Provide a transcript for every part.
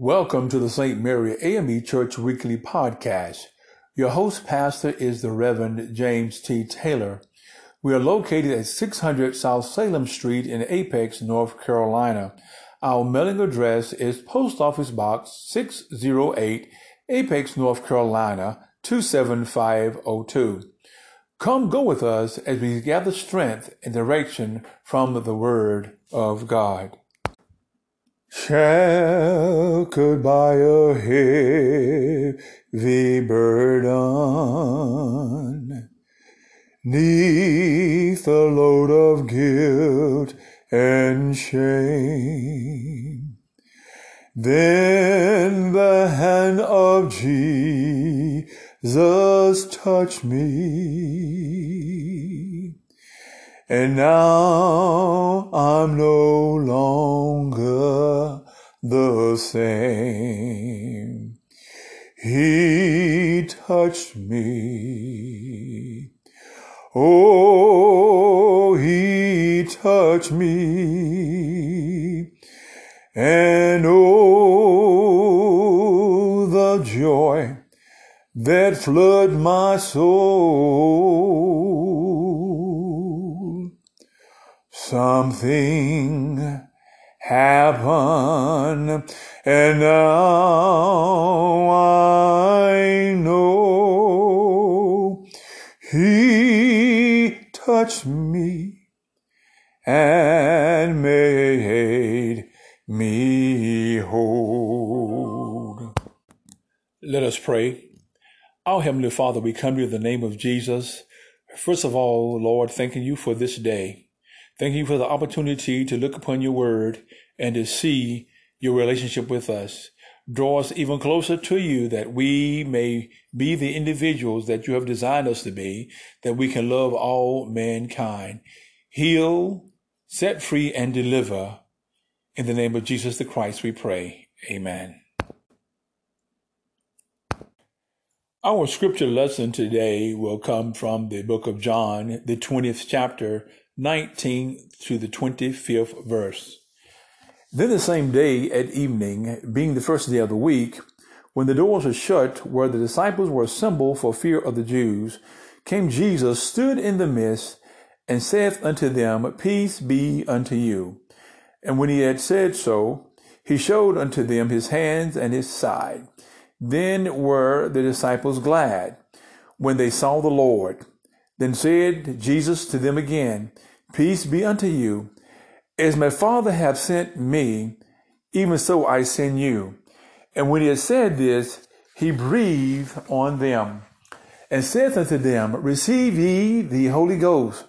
Welcome to the St. Mary AME Church Weekly Podcast. Your host pastor is the Reverend James T. Taylor. We are located at 600 South Salem Street in Apex, North Carolina. Our mailing address is Post Office Box 608, Apex, North Carolina 27502. Come go with us as we gather strength and direction from the Word of God. Shackled by a heavy burden, neath the load of guilt and shame. Then the hand of Jesus touched me. And now I'm no longer the same. He touched me. Oh, he touched me. And oh, the joy that flood my soul. Something happened and now I know he touched me and made me whole. Let us pray. Our Heavenly Father, we come to you in the name of Jesus. First of all, Lord, thanking you for this day. Thank you for the opportunity to look upon your word and to see your relationship with us. Draw us even closer to you that we may be the individuals that you have designed us to be, that we can love all mankind. Heal, set free, and deliver. In the name of Jesus the Christ, we pray. Amen. Our scripture lesson today will come from the book of John, the 20th chapter, 19 to the 25th verse. Then the same day at evening, being the first day of the week, when the doors were shut where the disciples were assembled for fear of the Jews, came Jesus, stood in the midst, and saith unto them, Peace be unto you. And when he had said so, he showed unto them his hands and his side. Then were the disciples glad when they saw the Lord. Then said Jesus to them again, Peace be unto you. As my Father hath sent me, even so I send you. And when he had said this, he breathed on them and saith unto them, Receive ye the Holy Ghost.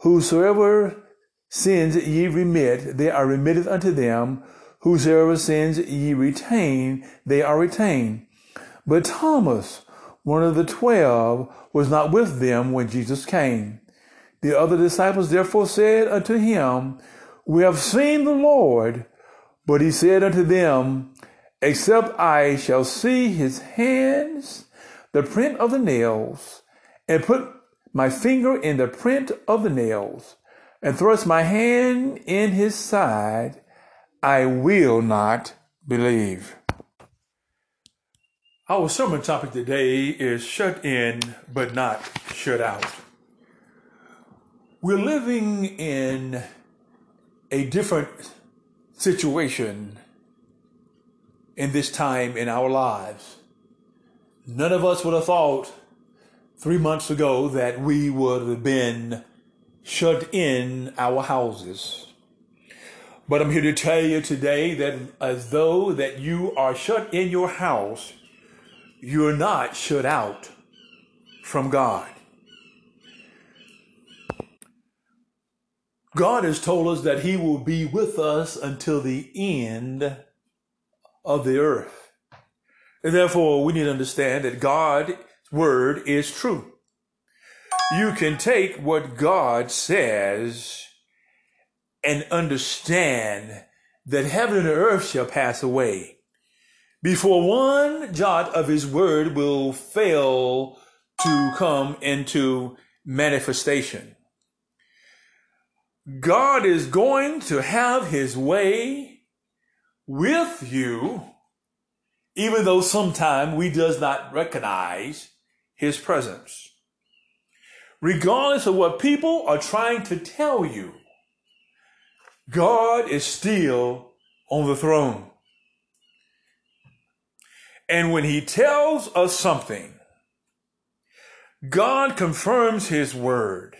Whosoever sins ye remit, they are remitted unto them Whosoever sins ye retain, they are retained. But Thomas, one of the twelve, was not with them when Jesus came. The other disciples therefore said unto him, We have seen the Lord. But he said unto them, Except I shall see his hands, the print of the nails, and put my finger in the print of the nails, and thrust my hand in his side, I will not believe. Our sermon topic today is shut in but not shut out. We're living in a different situation in this time in our lives. None of us would have thought three months ago that we would have been shut in our houses. But I'm here to tell you today that as though that you are shut in your house, you're not shut out from God. God has told us that He will be with us until the end of the earth. And therefore, we need to understand that God's word is true. You can take what God says and understand that heaven and earth shall pass away before one jot of his word will fail to come into manifestation. God is going to have his way with you even though sometimes we does not recognize his presence. Regardless of what people are trying to tell you, God is still on the throne. And when he tells us something, God confirms his word.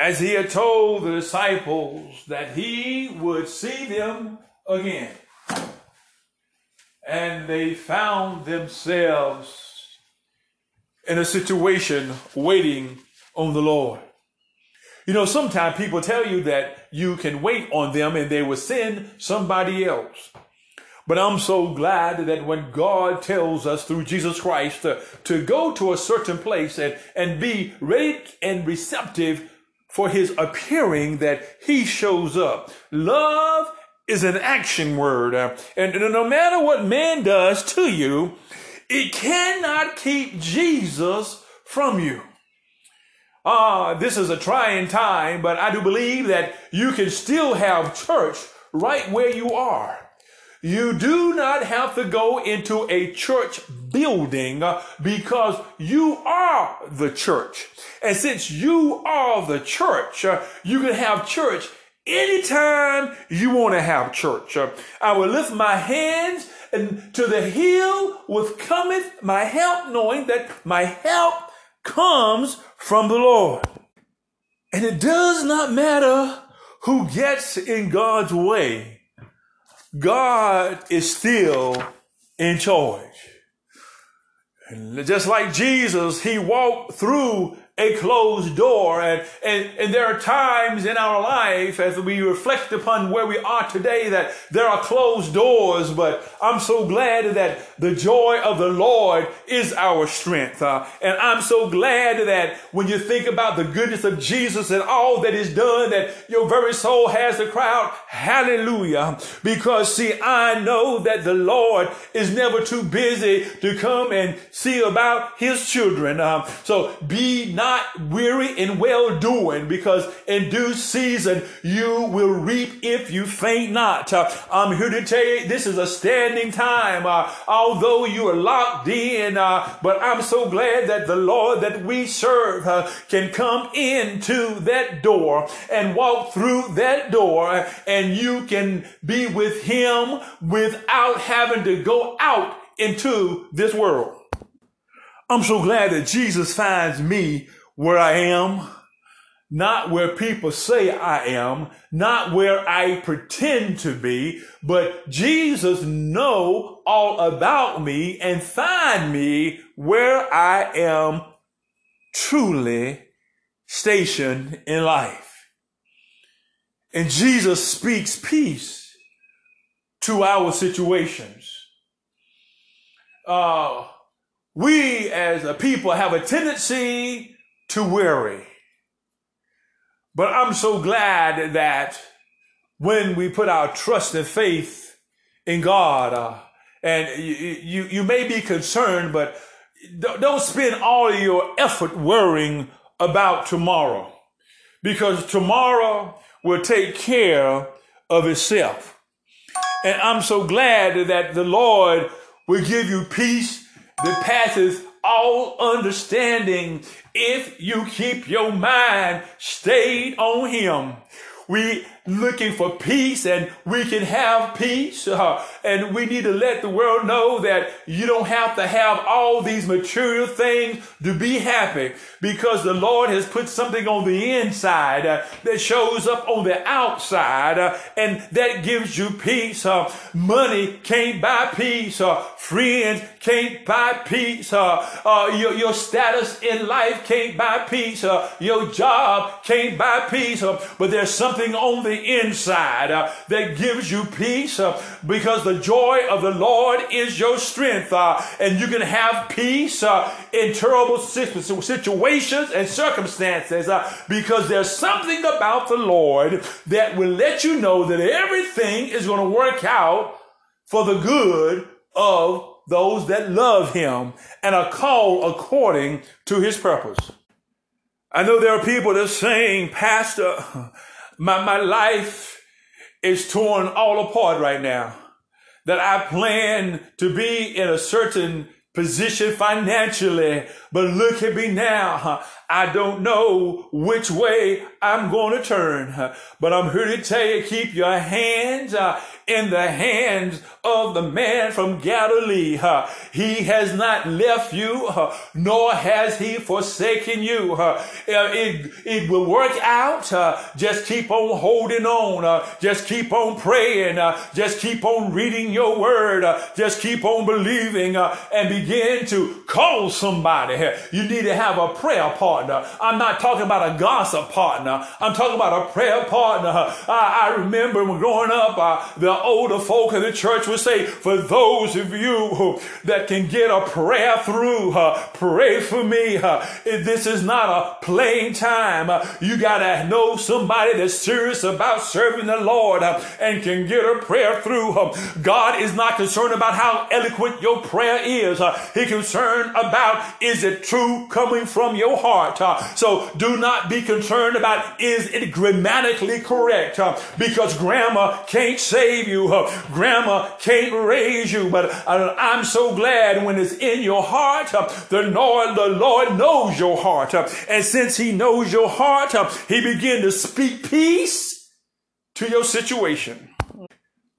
As he had told the disciples that he would see them again. And they found themselves in a situation waiting on the Lord. You know, sometimes people tell you that you can wait on them and they will send somebody else. But I'm so glad that when God tells us through Jesus Christ to, to go to a certain place and, and be ready and receptive for his appearing, that he shows up. Love is an action word. Uh, and no matter what man does to you, it cannot keep Jesus from you. Ah, uh, this is a trying time, but I do believe that you can still have church right where you are. You do not have to go into a church building because you are the church. And since you are the church, you can have church anytime you want to have church. I will lift my hands and to the hill with cometh my help, knowing that my help comes from the Lord. And it does not matter who gets in God's way. God is still in charge. And just like Jesus, he walked through a closed door. And, and, and there are times in our life as we reflect upon where we are today that there are closed doors, but I'm so glad that the joy of the Lord is our strength. Uh, and I'm so glad that when you think about the goodness of Jesus and all that is done, that your very soul has cry out, hallelujah. Because see, I know that the Lord is never too busy to come and see about his children. Um, so be not not weary in well doing because in due season you will reap if you faint not. Uh, I'm here to tell you this is a standing time. Uh, although you are locked in, uh, but I'm so glad that the Lord that we serve uh, can come into that door and walk through that door and you can be with him without having to go out into this world. I'm so glad that Jesus finds me where I am, not where people say I am, not where I pretend to be, but Jesus know all about me and find me where I am truly stationed in life. And Jesus speaks peace to our situations. Uh, we as a people have a tendency to weary. But I'm so glad that when we put our trust and faith in God, uh, and you, you, you may be concerned, but don't spend all your effort worrying about tomorrow because tomorrow will take care of itself. And I'm so glad that the Lord will give you peace that passes all understanding if you keep your mind stayed on him. We looking for peace and we can have peace. Uh, and we need to let the world know that you don't have to have all these material things to be happy because the Lord has put something on the inside uh, that shows up on the outside uh, and that gives you peace. Uh, money can't buy peace. Uh, friends can't buy peace. Uh, your, your status in life can't buy peace. your job can't buy peace. but there's something on the inside uh, that gives you peace uh, because the joy of the Lord is your strength. Uh, and you can have peace uh, in terrible situations and circumstances uh, because there's something about the Lord that will let you know that everything is going to work out for the good of those that love him and are called according to his purpose. I know there are people that are saying, Pastor, my, my life is torn all apart right now. that I plan to be in a certain position financially, but look at me now. I don't know which way I'm going to turn, but I'm here to tell you, keep your hands uh, in the hands of the man from Galilee. He has not left you, nor has he forsaken you. Uh, it, it will work out. Just keep on holding on. Just keep on praying. just keep on reading your word. just keep on believing and begin to call somebody. You need to have a prayer partner. I'm not talking about a gossip partner. I'm talking about a prayer partner. I, I remember when growing up, uh, older folk in the church would say, for those of you who, that can get a prayer through, uh, pray for me. Uh, this is not a playing time. Uh, you got to know somebody that's serious about serving the Lord and can get a prayer through. God is not concerned about how eloquent your prayer is. He's concerned about is it true coming from your heart? so do not be concerned about is it grammatically correct because grammar can't save you. Uh, grammar can't raise you. But uh, I'm so glad when it's in your heart, uh, the Lord, the Lord knows your heart. And since he knows your heart, he begin to speak peace to your situation.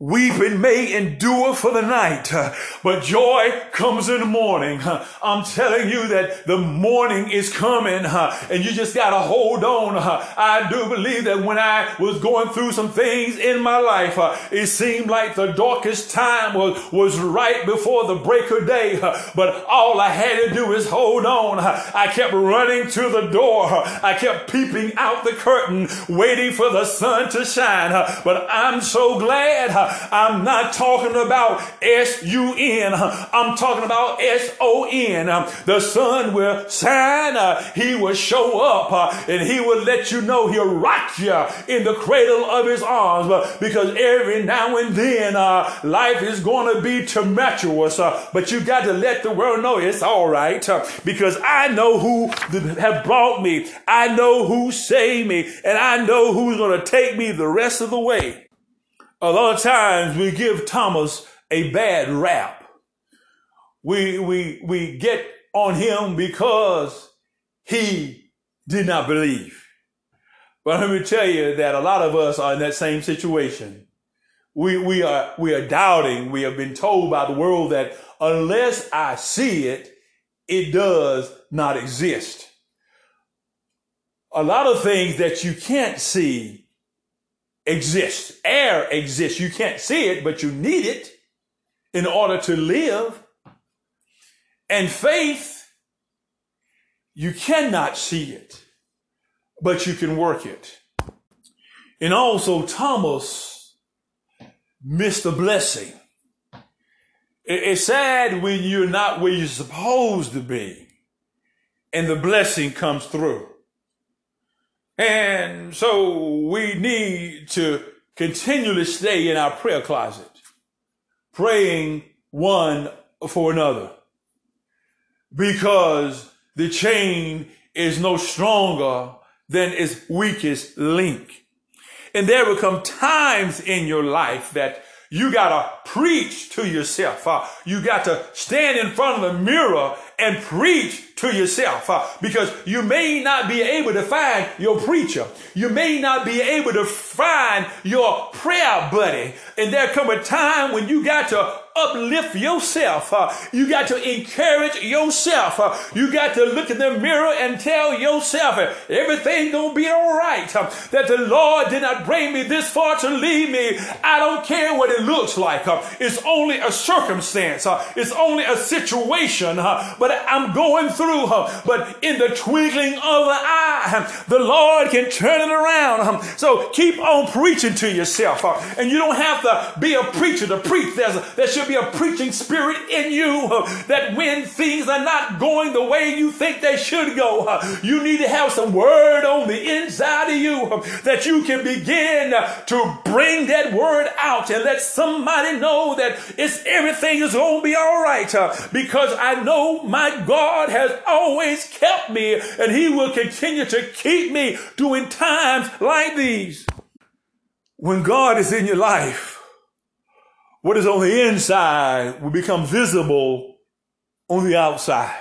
Weeping may endure for the night, uh, but joy comes in the morning. Uh, I'm telling you that the morning is coming uh, and you just gotta hold on. I do believe that when I was going through some things in my life, it seemed like the darkest time was, was right before the break of day. But all I had to do is hold on. I kept running to the door. I kept peeping out the curtain, waiting for the sun to shine. But I'm so glad I'm not talking about S-U-N. I'm talking about S-O-N. The sun will shine. He will show up and he will let you know he'll rock you in the cradle of his arms because every now and then uh, life is going to be tumultuous. Uh, but you got to let the world know it's all right uh, because I know who have brought me. I know who saved me and I know who's going to take me the rest of the way. A lot of times we give Thomas a bad rap. We, we, we get on him because he did not believe. But let me tell you that a lot of us are in that same situation. We, we are, we are doubting. We have been told by the world that unless I see it, it does not exist. A lot of things that you can't see exists. Air exists. You can't see it, but you need it in order to live. And faith, you cannot see it, but you can work it. And also, Thomas missed a blessing. It's sad when you're not where you're supposed to be and the blessing comes through. And so we need to continually stay in our prayer closet, praying one for another. Because the chain is no stronger than its weakest link. And there will come times in your life that you gotta preach to yourself. Uh, you got to stand in front of the mirror and preach to yourself uh, because you may not be able to find your preacher. You may not be able to find your prayer buddy. And there come a time when you got to uplift yourself. Uh, you got to encourage yourself. Uh, you got to look in the mirror and tell yourself uh, everything gonna be all right. That the Lord did not bring me this far to leave me. I don't care what it looks like. It's only a circumstance. It's only a situation. but I'm going through. but in the twinkling of an eye, the Lord can turn it around. so keep on preaching to yourself. and you don't have to be a preacher to preach. There's a, there should be a preaching spirit in you uh, that when things are not going the way you think they should go, uh, you need to have some word on the inside of you uh, that you can begin to bring that word out and let somebody know that it's everything is going to be all right because I know my God has always kept me and he will continue to keep me during times like these. When God is in your life, what is on the inside will become visible on the outside.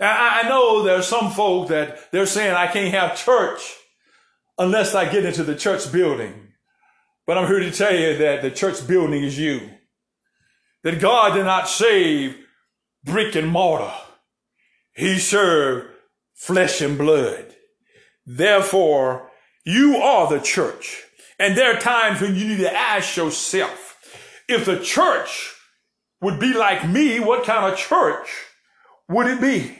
I, know there's some folk that they're saying I can't have church unless I get into the church building. But I'm here to tell you that the church building is you. That God did not save brick and mortar. He served flesh and blood. Therefore, you are the church. And there are times when you need to ask yourself, if the church would be like me, what kind of church would it be?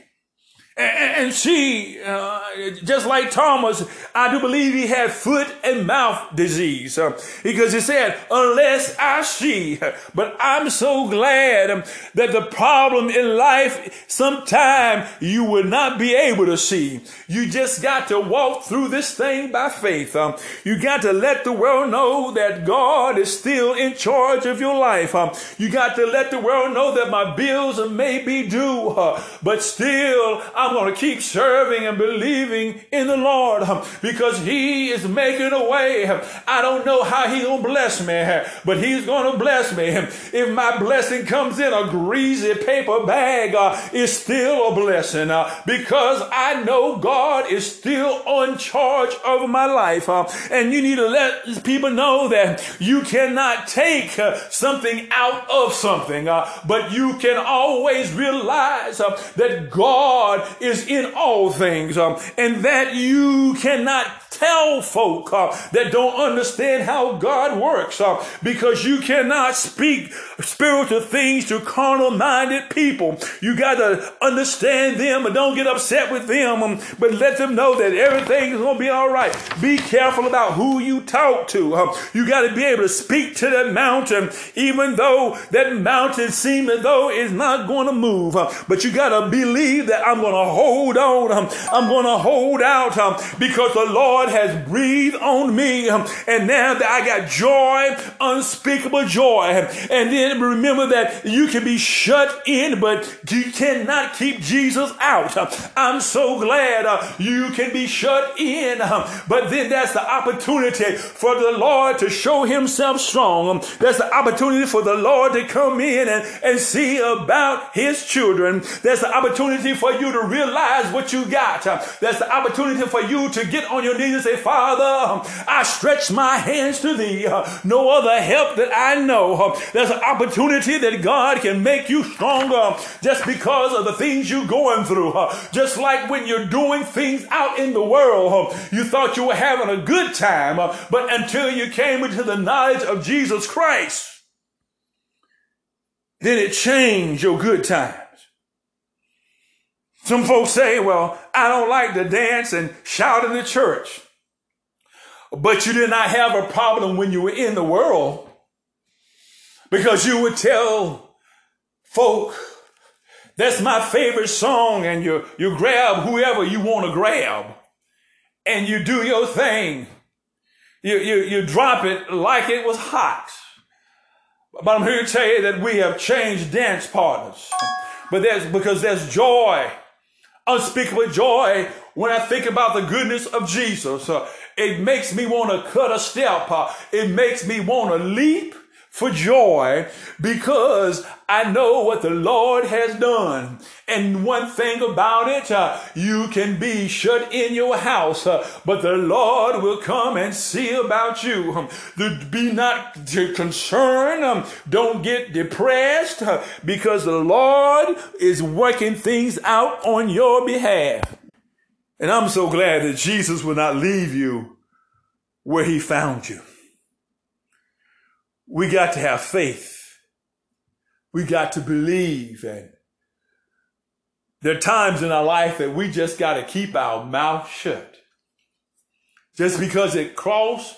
And she, uh, just like Thomas, I do believe he had foot and mouth disease uh, because he said, unless I see. But I'm so glad that the problem in life, sometime you will not be able to see. You just got to walk through this thing by faith. Um, you got to let the world know that God is still in charge of your life. Um, you got to let the world know that my bills may be due, uh, but still I'm I'm going to keep serving and believing in the Lord because He is making a way. I don't know how He's going to bless me, but He's going to bless me. If my blessing comes in a greasy paper bag, uh, it's still a blessing uh, because I know God is still on charge of my life. And you need to let people know that you cannot take uh, something out of something, but you can always realize that God is in all things, um, and that you cannot tell folk uh, that don't understand how God works uh, because you cannot speak spiritual things to carnal minded people. You got to understand them and don't get upset with them, um, but let them know that everything is going to be all right. Be careful about who you talk to. Um, you got to be able to speak to that mountain, even though that mountain seems as though it's not going to move. Uh, but you got to believe that I'm going to hold on. Um, I'm going to hold out um, because the Lord God has breathed on me. And now that I got joy, unspeakable joy. And then remember that you can be shut in, but you cannot keep Jesus out. I'm so glad uh, you can be shut in. But then that's the opportunity for the Lord to show himself strong. That's the opportunity for the Lord to come in and, and see about his children. That's the opportunity for you to realize what you got. That's the opportunity for you to get on your knees and say, Father, I stretch my hands to thee. No other help that I know. There's an opportunity that God can make you stronger just because of the things you're going through. Just like when you're doing things out in the world, you thought you were having a good time, but until you came into the knowledge of Jesus Christ, then it changed your good times. Some folks say, well, I don't like to dance and shout in the church. But you did not have a problem when you were in the world because you would tell folk, that's my favorite song, and you, you grab whoever you want to grab and you do your thing. You, you, you drop it like it was hot. But I'm here to tell you that we have changed dance partners. But there's because there's joy, unspeakable joy when I think about the goodness of Jesus. Uh, it makes me want to cut a step. Uh, it makes me want to leap for joy because I know what the Lord has done. And one thing about it, uh, you can be shut in your house, uh, but the Lord will come and see about you. Um, be not concerned. Um, don't get depressed uh, because the Lord is working things out on your behalf. And I'm so glad that Jesus will not leave you where he found you. We got to have faith. We got to believe. And there are times in our life that we just got to keep our mouth shut. Just because it cross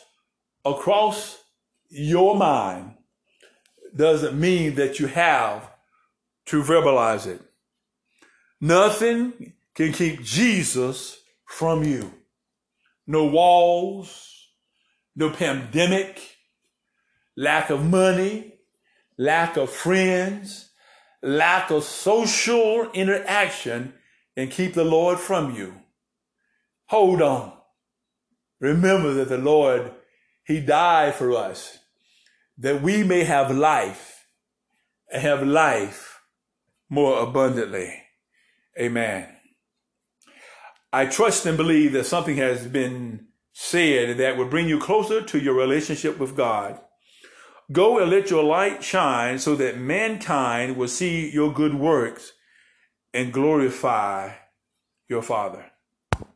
across your mind doesn't mean that you have to verbalize it. Nothing can keep Jesus from you. No walls, no pandemic, lack of money, lack of friends, lack of social interaction and keep the Lord from you. Hold on. Remember that the Lord, He died for us that we may have life and have life more abundantly. Amen. I trust and believe that something has been said that will bring you closer to your relationship with God. Go and let your light shine so that mankind will see your good works and glorify your Father.